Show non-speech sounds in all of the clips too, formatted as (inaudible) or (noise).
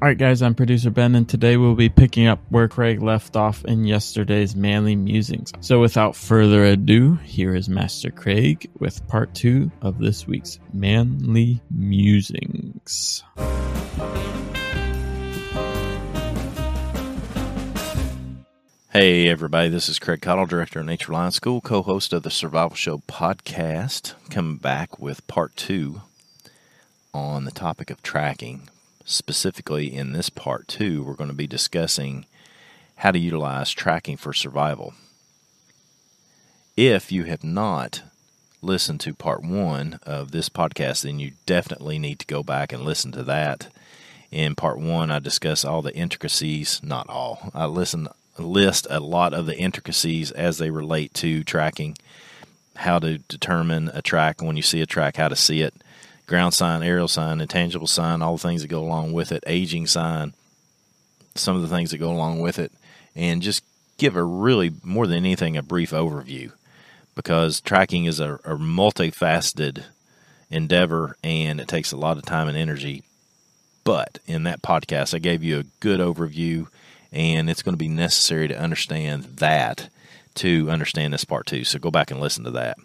All right, guys, I'm producer Ben, and today we'll be picking up where Craig left off in yesterday's Manly Musings. So, without further ado, here is Master Craig with part two of this week's Manly Musings. Hey, everybody, this is Craig Caudill, Director of Nature Reliance School, co host of the Survival Show podcast, coming back with part two on the topic of tracking specifically in this part two, we're going to be discussing how to utilize tracking for survival. If you have not listened to part one of this podcast, then you definitely need to go back and listen to that. In part one, I discuss all the intricacies, not all. I listen list a lot of the intricacies as they relate to tracking, how to determine a track when you see a track, how to see it, ground sign, aerial sign, intangible sign, all the things that go along with it, aging sign, some of the things that go along with it, and just give a really, more than anything, a brief overview because tracking is a, a multifaceted endeavor and it takes a lot of time and energy. But in that podcast, I gave you a good overview, and it's going to be necessary to understand that to understand this part too. So go back and listen to that.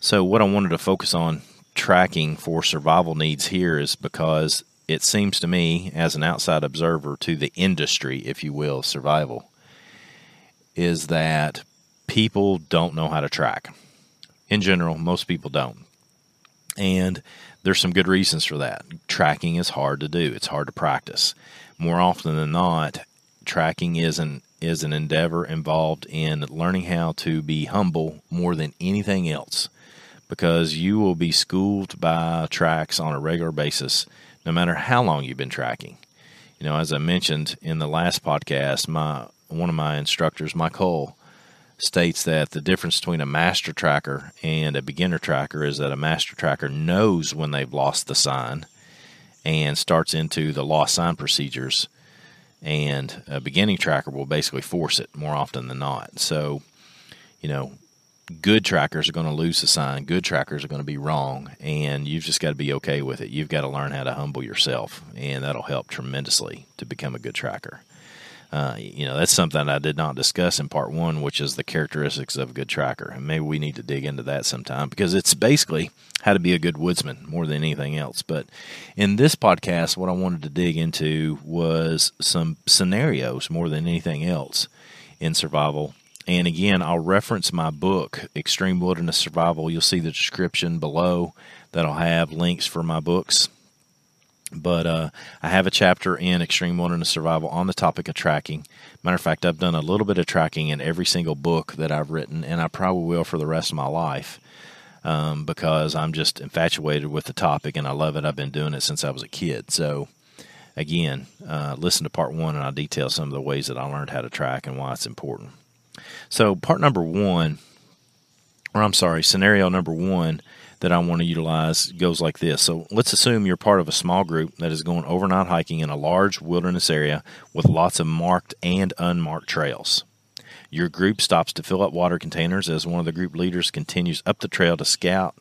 So, what I wanted to focus on tracking for survival needs here is because it seems to me, as an outside observer to the industry, if you will, survival, is that people don't know how to track. In general, most people don't. And there's some good reasons for that. Tracking is hard to do, it's hard to practice. More often than not, tracking is an is an endeavor involved in learning how to be humble more than anything else because you will be schooled by tracks on a regular basis, no matter how long you've been tracking. You know, as I mentioned in the last podcast, my one of my instructors, Mike Hull, states that the difference between a master tracker and a beginner tracker is that a master tracker knows when they've lost the sign and starts into the lost sign procedures, and a beginning tracker will basically force it more often than not. So, you know, good trackers are going to lose the sign. Good trackers are going to be wrong, and you've just got to be okay with it. You've got to learn how to humble yourself, and that'll help tremendously to become a good tracker. Uh, you know, that's something I did not discuss in part one, which is the characteristics of a good tracker. And maybe we need to dig into that sometime because it's basically how to be a good woodsman more than anything else. But in this podcast, what I wanted to dig into was some scenarios more than anything else in survival and again, I'll reference my book, Extreme Wilderness Survival. You'll see the description below that'll have links for my books. But uh, I have a chapter in Extreme Wilderness Survival on the topic of tracking. Matter of fact, I've done a little bit of tracking in every single book that I've written, and I probably will for the rest of my life um, because I'm just infatuated with the topic and I love it. I've been doing it since I was a kid. So, again, uh, listen to part one, and I'll detail some of the ways that I learned how to track and why it's important. So, part number one, or I'm sorry, scenario number one that I want to utilize goes like this. So, let's assume you're part of a small group that is going overnight hiking in a large wilderness area with lots of marked and unmarked trails. Your group stops to fill up water containers as one of the group leaders continues up the trail to scout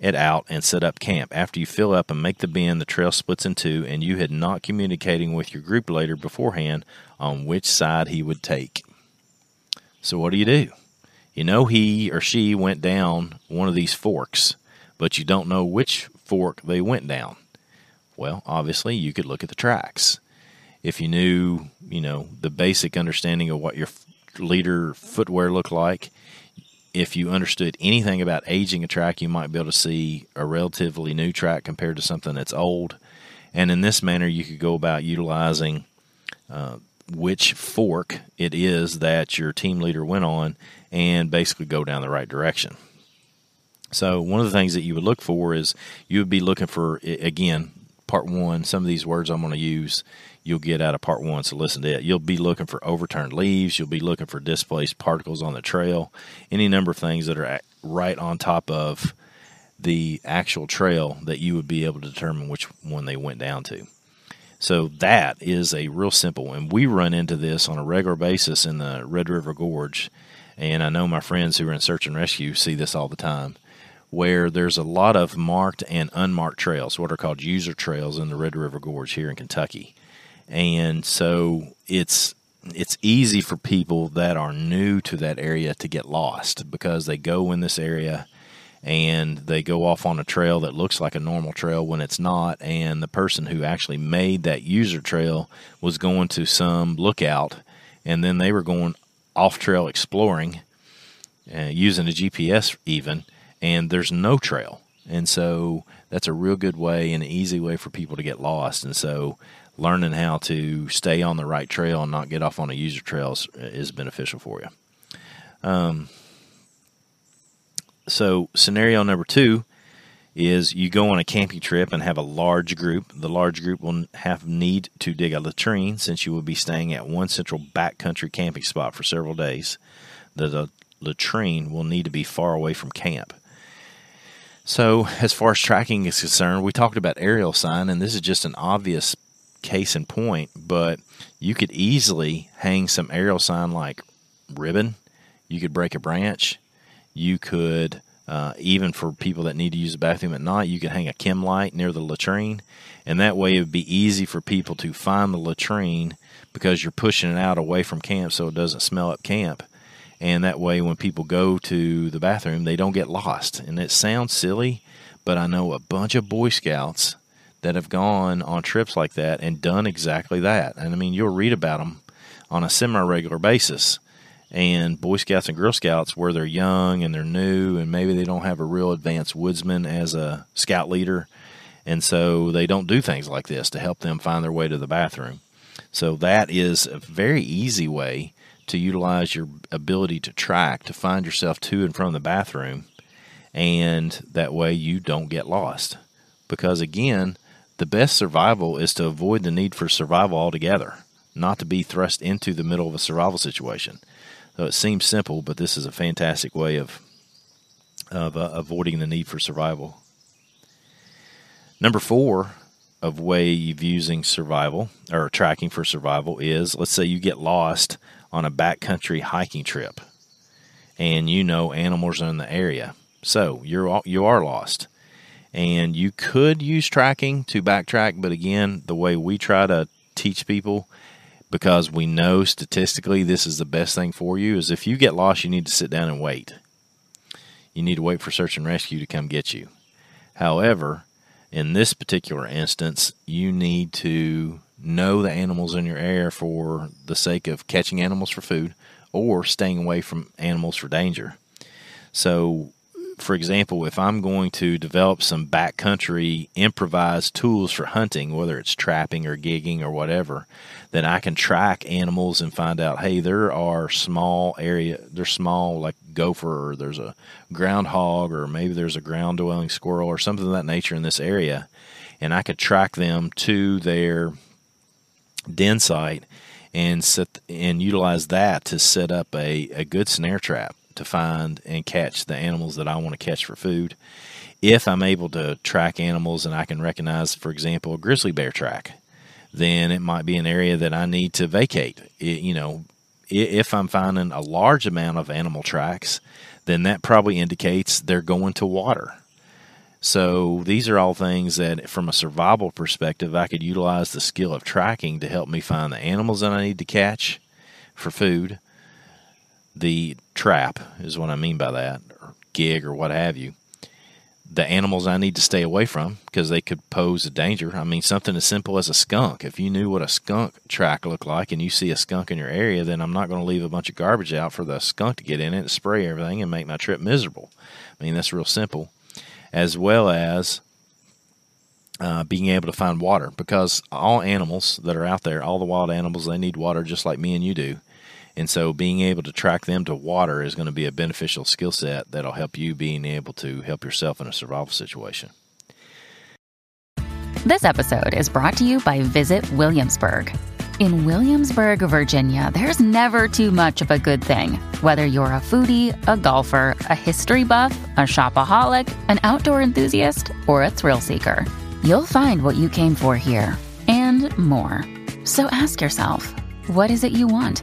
it out and set up camp. After you fill up and make the bend, the trail splits in two, and you had not communicating with your group leader beforehand on which side he would take. So what do you do? You know he or she went down one of these forks, but you don't know which fork they went down. Well, obviously, you could look at the tracks. If you knew, you know, the basic understanding of what your leader footwear looked like, if you understood anything about aging a track, you might be able to see a relatively new track compared to something that's old. And in this manner, you could go about utilizing uh, which fork it is that your team leader went on and basically go down the right direction. So, one of the things that you would look for is you would be looking for, again, part one, some of these words I'm going to use, you'll get out of part one, so listen to it. You'll be looking for overturned leaves, you'll be looking for displaced particles on the trail, any number of things that are right on top of the actual trail that you would be able to determine which one they went down to. So that is a real simple, and we run into this on a regular basis in the Red River Gorge. And I know my friends who are in search and rescue see this all the time, where there's a lot of marked and unmarked trails, what are called user trails in the Red River Gorge here in Kentucky. and so it's it's easy for people that are new to that area to get lost because they go in this area and they go off on a trail that looks like a normal trail when it's not and the person who actually made that user trail was going to some lookout and then they were going off trail exploring uh, using a GPS even and there's no trail and so that's a real good way and an easy way for people to get lost and so learning how to stay on the right trail and not get off on a user trail is, is beneficial for you. Um, so, scenario number two is you go on a camping trip and have a large group. The large group will have need to dig a latrine since you will be staying at one central backcountry camping spot for several days. The latrine will need to be far away from camp. So, as far as tracking is concerned, we talked about aerial sign, and this is just an obvious case in point, but you could easily hang some aerial sign like ribbon. You could break a branch. You could, uh, even for people that need to use the bathroom at night, you could hang a chem light near the latrine. And that way it would be easy for people to find the latrine because you're pushing it out away from camp so it doesn't smell up camp. And that way, when people go to the bathroom, they don't get lost. And it sounds silly, but I know a bunch of Boy Scouts that have gone on trips like that and done exactly that. And I mean, you'll read about them on a semi regular basis. And Boy Scouts and Girl Scouts, where they're young and they're new, and maybe they don't have a real advanced woodsman as a scout leader. And so they don't do things like this to help them find their way to the bathroom. So that is a very easy way to utilize your ability to track to find yourself to and from the bathroom. And that way you don't get lost. Because again, the best survival is to avoid the need for survival altogether, not to be thrust into the middle of a survival situation. So it seems simple, but this is a fantastic way of of uh, avoiding the need for survival. Number four of way of using survival or tracking for survival is let's say you get lost on a backcountry hiking trip, and you know animals are in the area, so you're you are lost and you could use tracking to backtrack, but again, the way we try to teach people, because we know statistically this is the best thing for you, is if you get lost, you need to sit down and wait. You need to wait for search and rescue to come get you. However, in this particular instance, you need to know the animals in your area for the sake of catching animals for food or staying away from animals for danger. So for example, if I'm going to develop some backcountry improvised tools for hunting, whether it's trapping or gigging or whatever, then I can track animals and find out, hey, there are small area, there's small like gopher or there's a groundhog or maybe there's a ground dwelling squirrel or something of that nature in this area. And I could track them to their den site and set and utilize that to set up a, a good snare trap to find and catch the animals that I want to catch for food. If I'm able to track animals and I can recognize, for example, a grizzly bear track, then it might be an area that I need to vacate. It, you know, if I'm finding a large amount of animal tracks, then that probably indicates they're going to water. So these are all things that, from a survival perspective, I could utilize the skill of tracking to help me find the animals that I need to catch for food, the trap is what I mean by that, or gig or what have you. The animals I need to stay away from because they could pose a danger. I mean, something as simple as a skunk. If you knew what a skunk track looked like and you see a skunk in your area, then I'm not going to leave a bunch of garbage out for the skunk to get in it, spray everything, and make my trip miserable. I mean, that's real simple. As well as uh, being able to find water because all animals that are out there, all the wild animals, they need water just like me and you do. And so being able to track them to water is going to be a beneficial skill set that'll help you being able to help yourself in a survival situation. This episode is brought to you by Visit Williamsburg. In Williamsburg, Virginia, there's never too much of a good thing. Whether you're a foodie, a golfer, a history buff, a shopaholic, an outdoor enthusiast, or a thrill seeker, you'll find what you came for here and more. So ask yourself, what is it you want?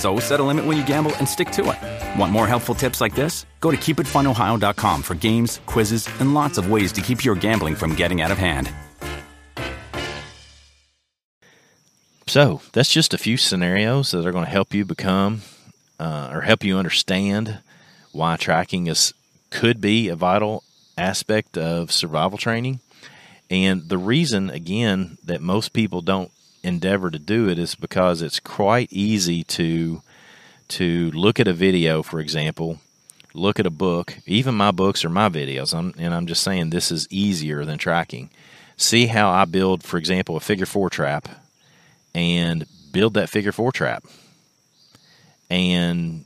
So set a limit when you gamble and stick to it. Want more helpful tips like this? Go to keepitfunohio.com for games, quizzes, and lots of ways to keep your gambling from getting out of hand. So that's just a few scenarios that are going to help you become uh, or help you understand why tracking is could be a vital aspect of survival training. And the reason, again, that most people don't endeavor to do it is because it's quite easy to to look at a video, for example, look at a book. Even my books are my videos, I'm, and I'm just saying this is easier than tracking. See how I build, for example, a figure four trap, and build that figure four trap, and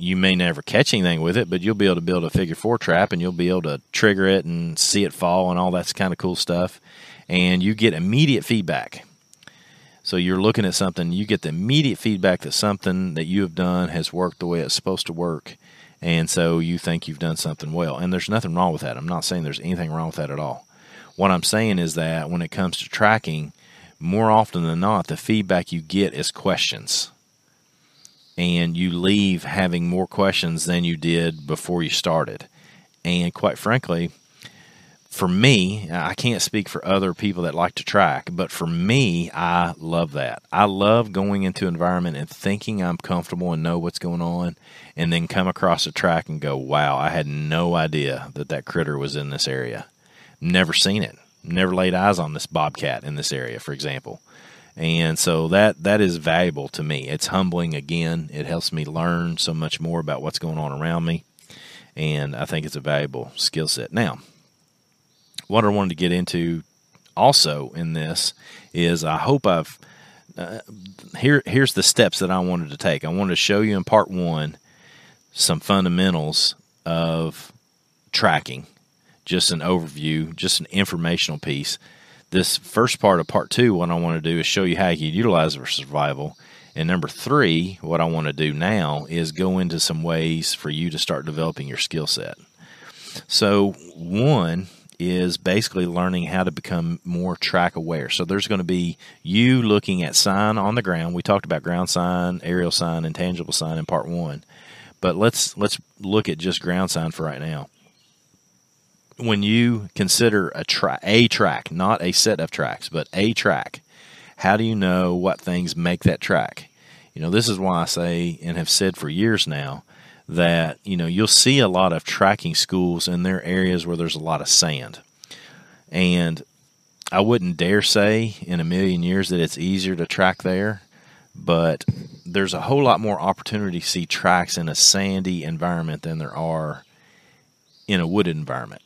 you may never catch anything with it, but you'll be able to build a figure four trap and you'll be able to trigger it and see it fall and all that's kind of cool stuff. And you get immediate feedback. So you're looking at something, you get the immediate feedback that something that you have done has worked the way it's supposed to work. And so you think you've done something well. And there's nothing wrong with that. I'm not saying there's anything wrong with that at all. What I'm saying is that when it comes to tracking, more often than not, the feedback you get is questions and you leave having more questions than you did before you started. And quite frankly, for me, I can't speak for other people that like to track, but for me, I love that. I love going into environment and thinking I'm comfortable and know what's going on, and then come across a track and go, wow, I had no idea that that critter was in this area. Never seen it. Never laid eyes on this bobcat in this area, for example and so that that is valuable to me. It's humbling again. It helps me learn so much more about what's going on around me, and I think it's a valuable skill set. Now, what I wanted to get into also in this is I hope I've uh, here here's the steps that I wanted to take. I wanted to show you in part one some fundamentals of tracking, just an overview, just an informational piece this first part of part two, what I want to do is show you how you can utilize it for survival. And number three, what I want to do now is go into some ways for you to start developing your skill set. So, one is basically learning how to become more track aware. So, there's going to be you looking at sign on the ground. We talked about ground sign, aerial sign, intangible sign in part one. But let's let's look at just ground sign for right now when you consider a track, a track, not a set of tracks, but a track, how do you know what things make that track? You know, this is why I say and have said for years now that, you know, you'll see a lot of tracking schools in their areas where there's a lot of sand. And I wouldn't dare say in a million years that it's easier to track there, but there's a whole lot more opportunity to see tracks in a sandy environment than there are in a wooded environment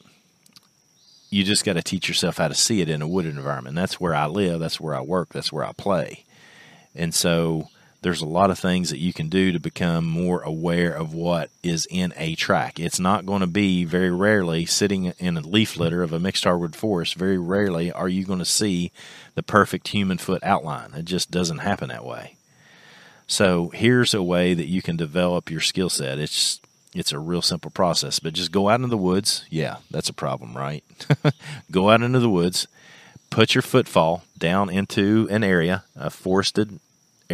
you just got to teach yourself how to see it in a wooded environment. That's where I live. That's where I work. That's where I play. And so there's a lot of things that you can do to become more aware of what is in a track. It's not going to be very rarely sitting in a leaf litter of a mixed hardwood forest. Very rarely are you going to see the perfect human foot outline. It just doesn't happen that way. So here's a way that you can develop your skill set. It's it's a real simple process, but just go out into the woods. Yeah, that's a problem, right? (laughs) go out into the woods, put your footfall down into an area, a forested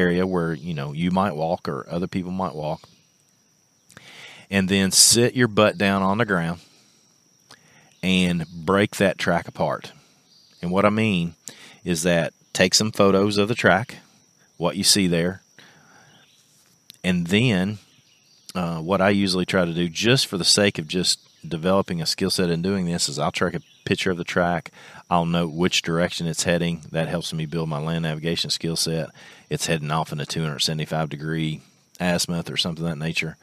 area where, you know, you might walk or other people might walk. And then sit your butt down on the ground and break that track apart. And what I mean is that take some photos of the track, what you see there, and then uh, what I usually try to do, just for the sake of just developing a skill set and doing this, is I'll track a picture of the track. I'll note which direction it's heading. That helps me build my land navigation skill set. It's heading off in a 275 degree azimuth or something of that nature.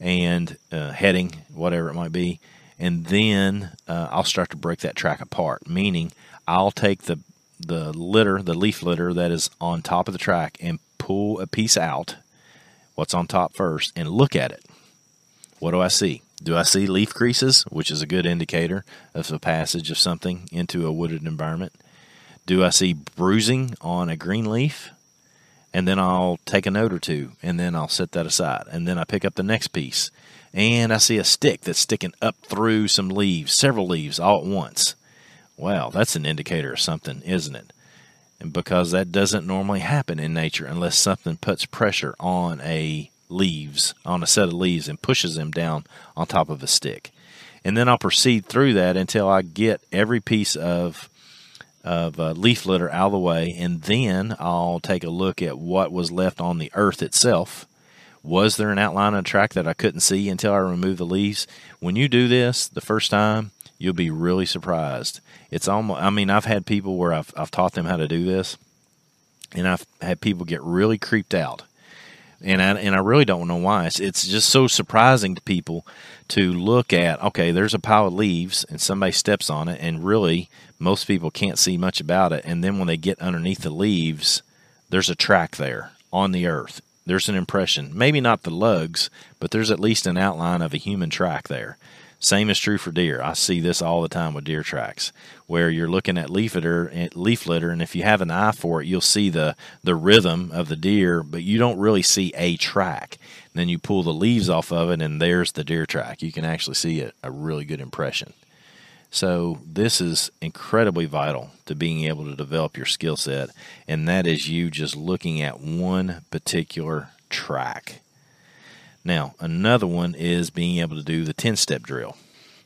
and uh, heading, whatever it might be. And then uh, I'll start to break that track apart, meaning I'll take the the litter, the leaf litter that is on top of the track, and pull a piece out, what's on top first, and look at it. What do I see? Do I see leaf creases, which is a good indicator of the passage of something into a wooded environment? Do I see bruising on a green leaf? And then I'll take a note or two, and then I'll set that aside. And then I pick up the next piece, and I see a stick that's sticking up through some leaves, several leaves all at once. Well, that's an indicator of something, isn't it? And because that doesn't normally happen in nature unless something puts pressure on a leaves, on a set of leaves and pushes them down on top of a stick. And then I'll proceed through that until I get every piece of of uh, leaf litter out of the way, and then I'll take a look at what was left on the earth itself. Was there an outline of a track that I couldn't see until I removed the leaves? When you do this the first time, you'll be really surprised. It's almost, I mean, I've had people where I've, I've taught them how to do this, and I've had people get really creeped out. And I, and I really don't know why. It's, it's just so surprising to people to look at, okay, there's a pile of leaves and somebody steps on it, and really most people can't see much about it. And then when they get underneath the leaves, there's a track there on the earth. There's an impression. Maybe not the lugs, but there's at least an outline of a human track there. Same is true for deer. I see this all the time with deer tracks, where you're looking at leaf litter, eh, leaf litter, and if you have an eye for it, you'll see the the rhythm of the deer, but you don't really see a track. And then you pull the leaves off of it, and there's the deer track. You can actually see a, a really good impression. So this is incredibly vital to being able to develop your skill set, and that is you just looking at one particular track. Now, another one is being able to do the 10 step drill.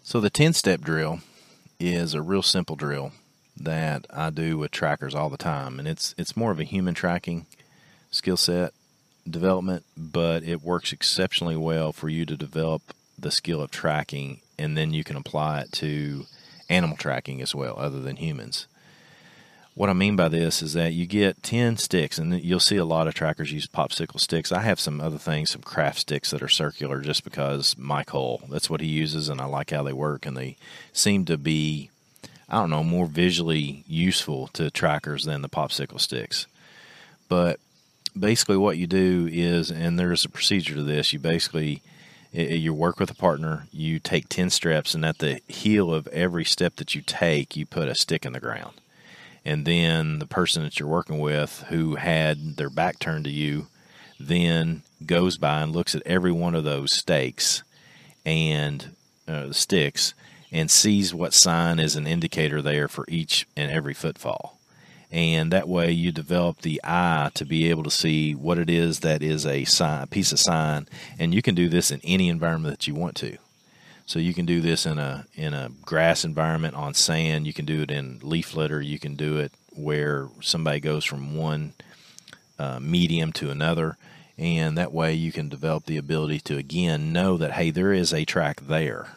So, the 10 step drill is a real simple drill that I do with trackers all the time, and it's it's more of a human tracking skill set development, but it works exceptionally well for you to develop the skill of tracking, and then you can apply it to animal tracking as well, other than humans. What I mean by this is that you get 10 sticks, and you'll see a lot of trackers use popsicle sticks. I have some other things, some craft sticks that are circular just because my Cole, that's what he uses, and I like how they work, and they seem to be, I don't know, more visually useful to trackers than the popsicle sticks. But basically, what you do is, and there's a procedure to this, you basically you work with a partner, you take 10 steps, and at the heel of every step that you take, you put a stick in the ground and then the person that you're working with who had their back turned to you then goes by and looks at every one of those stakes and uh, sticks and sees what sign is an indicator there for each and every footfall. And that way you develop the eye to be able to see what it is that is a sign, a piece of sign. And you can do this in any environment that you want to. So you can do this in a in a grass environment on sand. You can do it in leaf litter. You can do it where somebody goes from one uh, medium to another, and that way you can develop the ability to again know that hey, there is a track there.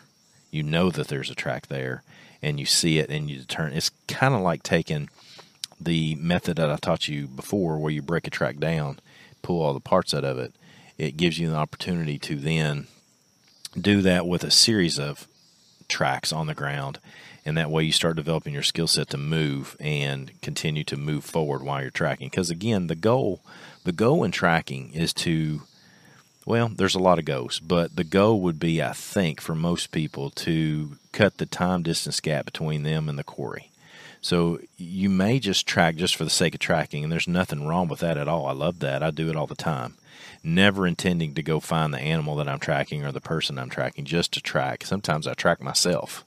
You know that there's a track there, and you see it, and you determine. It's kind of like taking the method that I taught you before, where you break a track down, pull all the parts out of it. It gives you an opportunity to then do that with a series of tracks on the ground and that way you start developing your skill set to move and continue to move forward while you're tracking. Because again the goal the goal in tracking is to well there's a lot of goals but the goal would be i think for most people to cut the time distance gap between them and the quarry so you may just track just for the sake of tracking and there's nothing wrong with that at all i love that i do it all the time never intending to go find the animal that I'm tracking or the person I'm tracking just to track. Sometimes I track myself.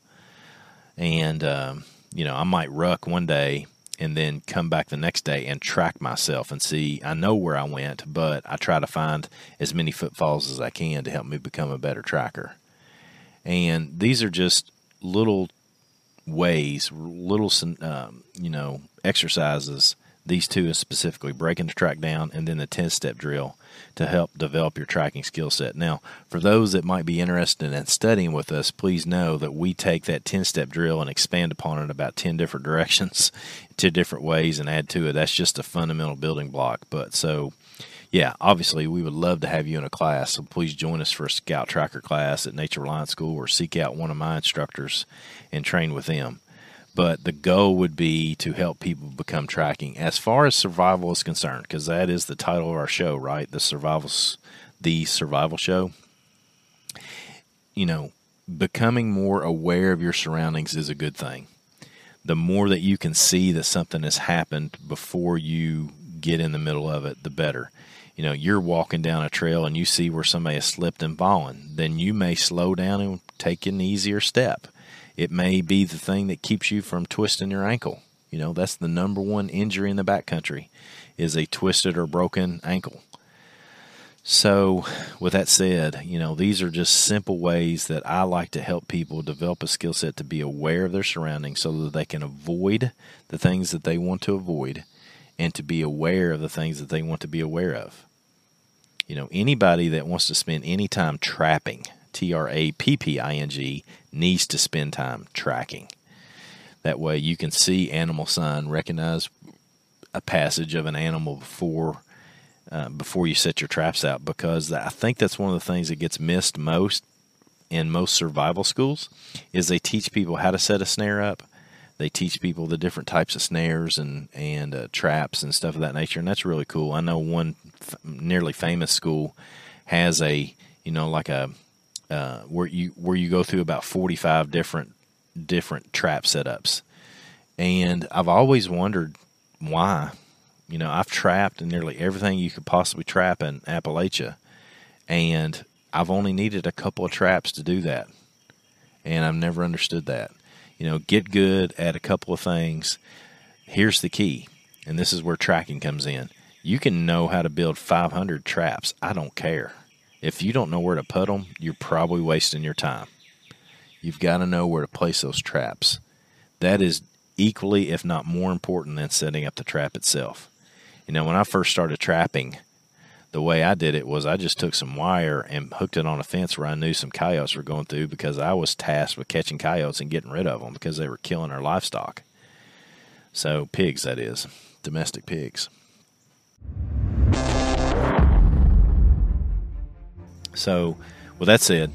And, um, you know, I might ruck one day and then come back the next day and track myself and see. I know where I went, but I try to find as many footfalls as I can to help me become a better tracker. And these are just little ways, little, um, you know, exercises these two is specifically breaking the track down and then the 10 step drill to help develop your tracking skill set. Now, for those that might be interested in studying with us, please know that we take that 10 step drill and expand upon it about 10 different (laughs) directions, 10 different ways, and add to it. That's just a fundamental building block. But so yeah, obviously we would love to have you in a class. So please join us for a Scout Tracker class at Nature Reliance School or seek out one of my instructors and train with them. But the goal would be to help people become tracking as far as survival is concerned, because that is the title of our show, right? The survival, the survival show. You know, becoming more aware of your surroundings is a good thing. The more that you can see that something has happened before you get in the middle of it, the better you know you're walking down a trail and you see where somebody has slipped and fallen, then you may slow down and take an easier step. It may be the thing that keeps you from twisting your ankle. You know, that's the number one injury in the backcountry is a twisted or broken ankle. So, with that said, you know, these are just simple ways that I like to help people develop a skill set to be aware of their surroundings so that they can avoid the things that they want to avoid and to be aware of the things that they want to be aware of. You know, anybody that wants to spend any time trapping, T R A P P I N G, needs to spend time tracking. That way you can see animal sign, recognize a passage of an animal before uh, before you set your traps out because I think that's one of the things that gets missed most in most survival schools is they teach people how to set a snare up they teach people the different types of snares and and uh, traps and stuff of that nature, and that's really cool. I know one f- nearly famous school has a you know like a uh, where you where you go through about forty five different different trap setups, and I've always wondered why. You know, I've trapped nearly everything you could possibly trap in Appalachia, and I've only needed a couple of traps to do that, and I've never understood that you know, get good at a couple of things. Here's the key, and this is where tracking comes in. You can know how to build 500 traps. I don't care. If you don't know where to put them, you're probably wasting your time. You've got to know where to place those traps. That is equally, if not more important than setting up the trap itself. You know, when I first started trapping, the way I did it was I just took some wire and hooked it on a fence where I knew some coyotes were going through because I was tasked with catching coyotes and getting rid of them because they were killing our livestock. So, pigs, that is, domestic pigs. So, with that said,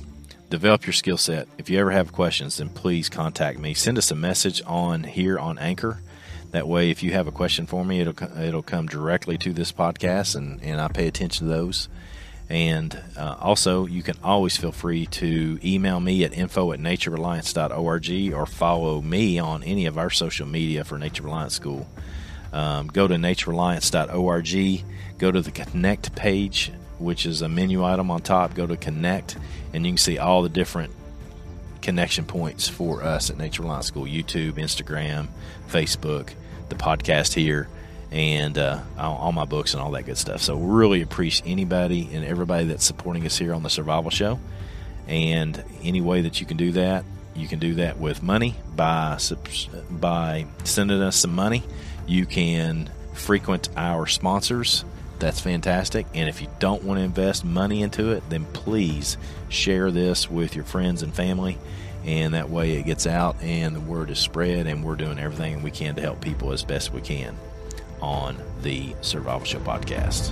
develop your skill set. If you ever have questions, then please contact me. Send us a message on here on Anchor that way, if you have a question for me, it'll it'll come directly to this podcast, and, and I pay attention to those. And uh, also, you can always feel free to email me at info at naturereliance.org or follow me on any of our social media for Nature Reliance School. Um, go to naturereliance.org, go to the Connect page, which is a menu item on top. Go to Connect, and you can see all the different connection points for us at Nature Reliance School YouTube, Instagram, Facebook, the podcast here, and uh, all, my books and all that good stuff. So, really appreciate anybody and everybody that's supporting us here on the Survival Show. And any way that you can do that, you can do that with money by by sending us some money. You can frequent our sponsors. That's fantastic. And if you don't want to invest money into it, then please share this with your friends and family and that way it gets out and the word is spread and we're doing everything we can to help people as best we can on the survival show podcast